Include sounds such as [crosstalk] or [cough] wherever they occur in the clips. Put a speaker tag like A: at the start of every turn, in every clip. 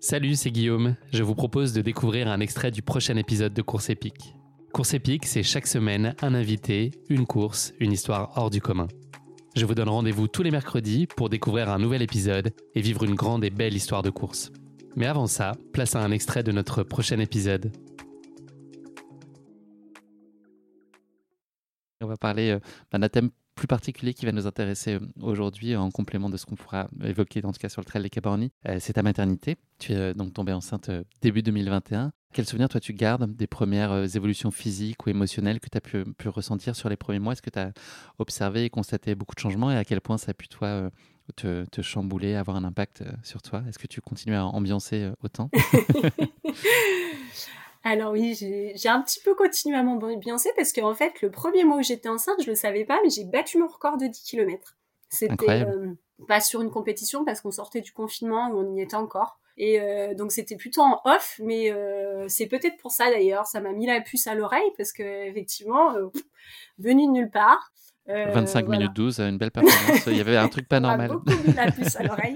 A: Salut, c'est Guillaume. Je vous propose de découvrir un extrait du prochain épisode de Course épique. Course épique, c'est chaque semaine un invité, une course, une histoire hors du commun. Je vous donne rendez-vous tous les mercredis pour découvrir un nouvel épisode et vivre une grande et belle histoire de course. Mais avant ça, place à un extrait de notre prochain épisode. On va parler euh, d'un thème plus particulier qui va nous intéresser euh, aujourd'hui en complément de ce qu'on pourra évoquer en tout cas sur le trail des Cabornis, euh, c'est ta maternité. Tu es donc tombée enceinte début 2021. Quel souvenir toi tu gardes des premières évolutions physiques ou émotionnelles que tu as pu, ressentir sur les premiers mois? Est-ce que tu as observé et constaté beaucoup de changements et à quel point ça a pu toi te chambouler, avoir un impact sur toi? Est-ce que tu continues à ambiancer autant? [laughs]
B: Alors oui, j'ai un petit peu continué à m'ambiancer parce qu'en fait, le premier mois où j'étais enceinte, je le savais pas, mais j'ai battu mon record de 10 km. C'était euh, pas sur une compétition parce qu'on sortait du confinement où on y était encore. Et euh, donc c'était plutôt en off, mais euh, c'est peut-être pour ça d'ailleurs, ça m'a mis la puce à l'oreille parce que effectivement, venu de nulle part,
A: 25 minutes 12, une belle performance. Il y avait un truc pas [laughs] normal.
B: beaucoup mis la puce à l'oreille.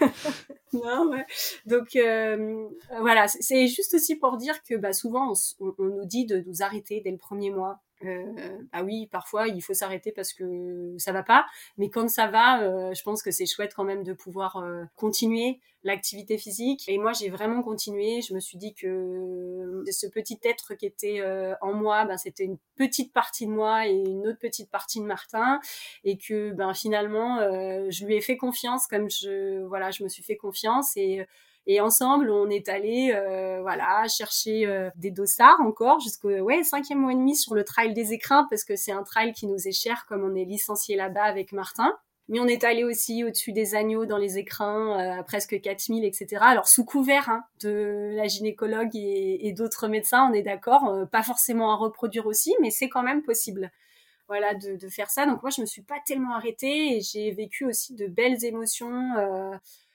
B: [laughs] [laughs] non, ouais. Donc euh, voilà, c'est juste aussi pour dire que bah, souvent on, on, nous dit de nous arrêter dès le premier mois. Euh, bah oui, parfois il faut s'arrêter parce que ça va pas, mais quand ça va, euh, je pense que c'est chouette quand même de pouvoir euh, continuer l'activité physique. Et moi, j'ai vraiment continué. Je me suis dit que ce petit être qui était euh, en moi, ben, c'était une petite partie de moi et une autre petite partie de Martin, et que ben finalement, euh, je lui ai fait confiance, comme je voilà, je me suis fait confiance et et ensemble, on est allé, euh, voilà, chercher euh, des dossards encore jusqu'au ouais cinquième mois et demi sur le trail des écrins parce que c'est un trail qui nous est cher comme on est licencié là-bas avec Martin. Mais on est allé aussi au-dessus des agneaux dans les écrins, euh, à presque 4000, etc. Alors sous couvert hein, de la gynécologue et, d'autres médecins, on est d'accord, euh, pas forcément à reproduire aussi, mais c'est quand même possible. Voilà, de, de, faire ça. Donc moi, je me suis pas tellement arrêtée et j'ai vécu aussi de belles émotions. Euh,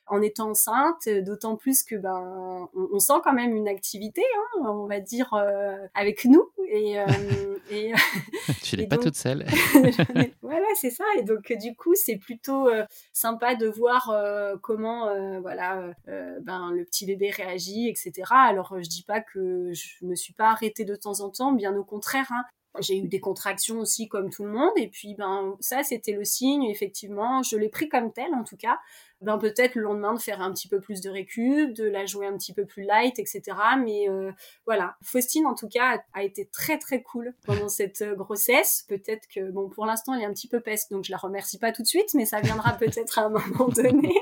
B: en étant enceinte, d'autant plus que ben on, sent quand même une activité, hein, on va dire euh, avec nous et, euh, [laughs]
A: et [laughs] tu n'es pas toute seule. [laughs]
B: voilà, c'est ça. Et donc du coup, c'est plutôt euh, sympa de voir euh, comment voilà ben le petit bébé réagit, etc. Alors je dis pas que je me suis pas arrêtée de temps en temps, bien au contraire. Hein. J'ai eu des contractions aussi comme tout le monde et puis ben ça c'était le signe effectivement je l'ai pris comme tel en tout cas ben peut-être le lendemain de faire un petit peu plus de récup, de la jouer un petit peu plus light, etc. Mais euh, voilà, Faustine en tout cas a, été très très cool pendant cette euh, grossesse. Peut-être que bon pour l'instant elle est un petit peu peste, donc je la remercie pas tout de suite, mais ça viendra [laughs] peut-être à un moment donné.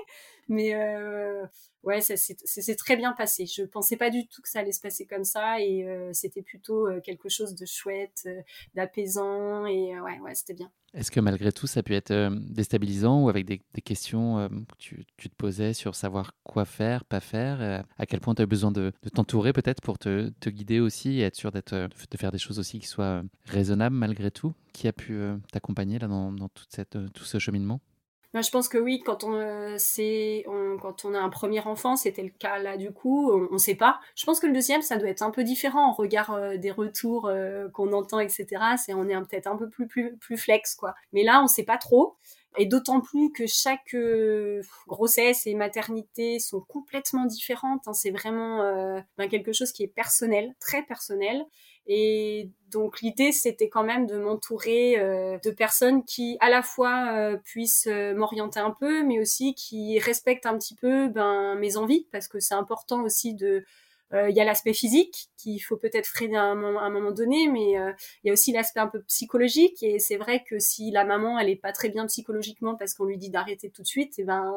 B: Mais euh, ouais, ça s'est très bien passé. Je pensais pas du tout que ça allait se passer comme ça et euh, c'était plutôt euh, quelque chose de chouette, euh, d'apaisant et ouais, ouais, c'était bien.
A: Est-ce que malgré tout, ça a pu être déstabilisant ou avec des, des questions que tu, tu, te posais sur savoir quoi faire, pas faire À quel point tu as besoin de, t'entourer peut-être pour te, guider aussi et être sûr d'être, de faire des choses aussi qui soient raisonnables malgré tout Qui a pu t'accompagner là dans, toute cette, tout ce cheminement?
B: Je pense que oui, quand on, euh, quand on a un premier enfant, c'était le cas là du coup, on, ne sait pas. Je pense que le deuxième, ça doit être un peu différent en regard euh, des retours euh, qu'on entend, etc. On est peut-être un peu plus, plus, plus flex, quoi. Mais là, on sait pas trop. Et d'autant plus que chaque grossesse et maternité sont complètement différentes. Hein. C'est vraiment ben, quelque chose qui est personnel, très personnel. Et donc l'idée, c'était quand même de m'entourer euh, de personnes qui, à la fois, euh, puissent euh, m'orienter un peu, mais aussi qui respectent un petit peu ben, mes envies, parce que c'est important aussi de il y a l'aspect physique qu'il faut peut-être freiner à un, moment, donné, mais il y a aussi l'aspect un peu psychologique. Et c'est vrai que si la maman elle est pas très bien psychologiquement parce qu'on lui dit d'arrêter tout de suite, et eh ben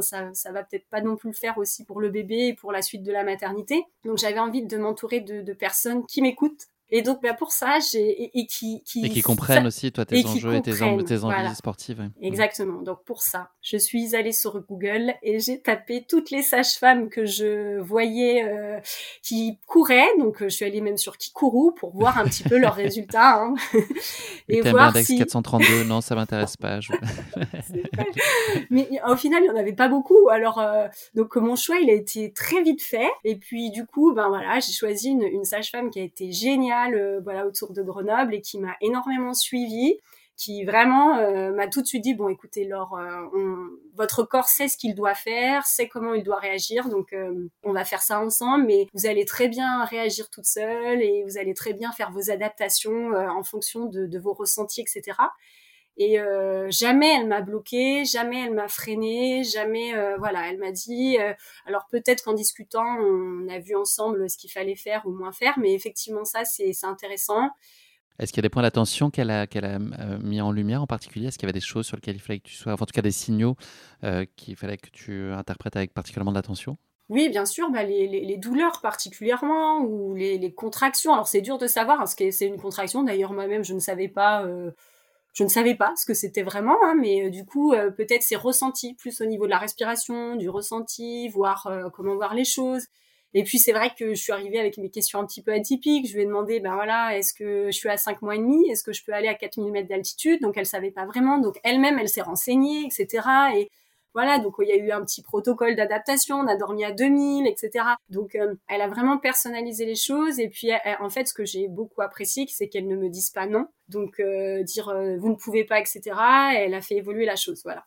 B: ça ça va peut-être pas non plus le faire aussi pour le bébé et pour la suite de la maternité. Donc j'avais envie de m'entourer de, de personnes qui m'écoutent et donc, bah, pour ça, j'ai et, qui,
A: qui et qui comprennent aussi toi tes enjeux et tes, tes envies sportives.
B: Exactement. Donc pour ça, je suis allée sur Google et j'ai tapé toutes les sages-femmes que je voyais euh, qui couraient. Donc je suis allée même sur Kikourou pour voir un petit peu leurs [laughs] résultats hein.
A: et, voir si 432 non, ça m'intéresse [laughs] pas.
B: Mais au final, il y en avait pas beaucoup. Alors euh, donc mon choix, il a été très vite fait. Et puis du coup, ben voilà, j'ai choisi une, une sage-femme qui a été géniale euh, voilà autour de Grenoble et qui m'a énormément suivie qui vraiment euh, m'a tout de suite dit bon écoutez Laure euh, votre corps sait ce qu'il doit faire sait comment il doit réagir donc on va faire ça ensemble mais vous allez très bien réagir toute seule et vous allez très bien faire vos adaptations en fonction de, de, vos ressentis etc et euh, jamais elle m'a bloqué, jamais elle m'a freiné, jamais euh, voilà, elle m'a dit. Euh, alors peut-être qu'en discutant, on a vu ensemble ce qu'il fallait faire ou moins faire, mais effectivement ça c'est intéressant.
A: Est-ce qu'il y a des points d'attention qu'elle a, qu'elle a mis en lumière en particulier? Est-ce qu'il y avait des choses sur lesquelles il fallait que tu sois, enfin, en tout cas des signaux qu'il fallait que tu interprètes avec particulièrement d'attention?
B: Oui, bien sûr, bah, les, les, les, douleurs particulièrement ou les, les contractions. Alors c'est dur de savoir, parce que c'est une contraction. D'ailleurs moi-même je ne savais pas je ne savais pas ce que c'était vraiment, hein, mais euh, du coup, euh, peut-être c'est ressenti plus au niveau de la respiration, du ressenti, voir euh, comment voir les choses. Et puis c'est vrai que je suis arrivée avec mes questions un petit peu atypiques. Je lui ai demandé, ben voilà, est-ce que je suis à 5 mois et demi? Est-ce que je peux aller à 4000 mètres d'altitude? Donc elle savait pas vraiment. Donc elle-même, elle s'est renseignée, etc. Et voilà, donc il y a eu un petit protocole d'adaptation, on a dormi à 2000, etc. Donc euh, elle a vraiment personnalisé les choses et puis en fait ce que j'ai beaucoup apprécié, c'est qu'elle ne me dise pas non. Donc euh, dire euh, vous ne pouvez pas, etc. Elle a fait évoluer la chose, voilà.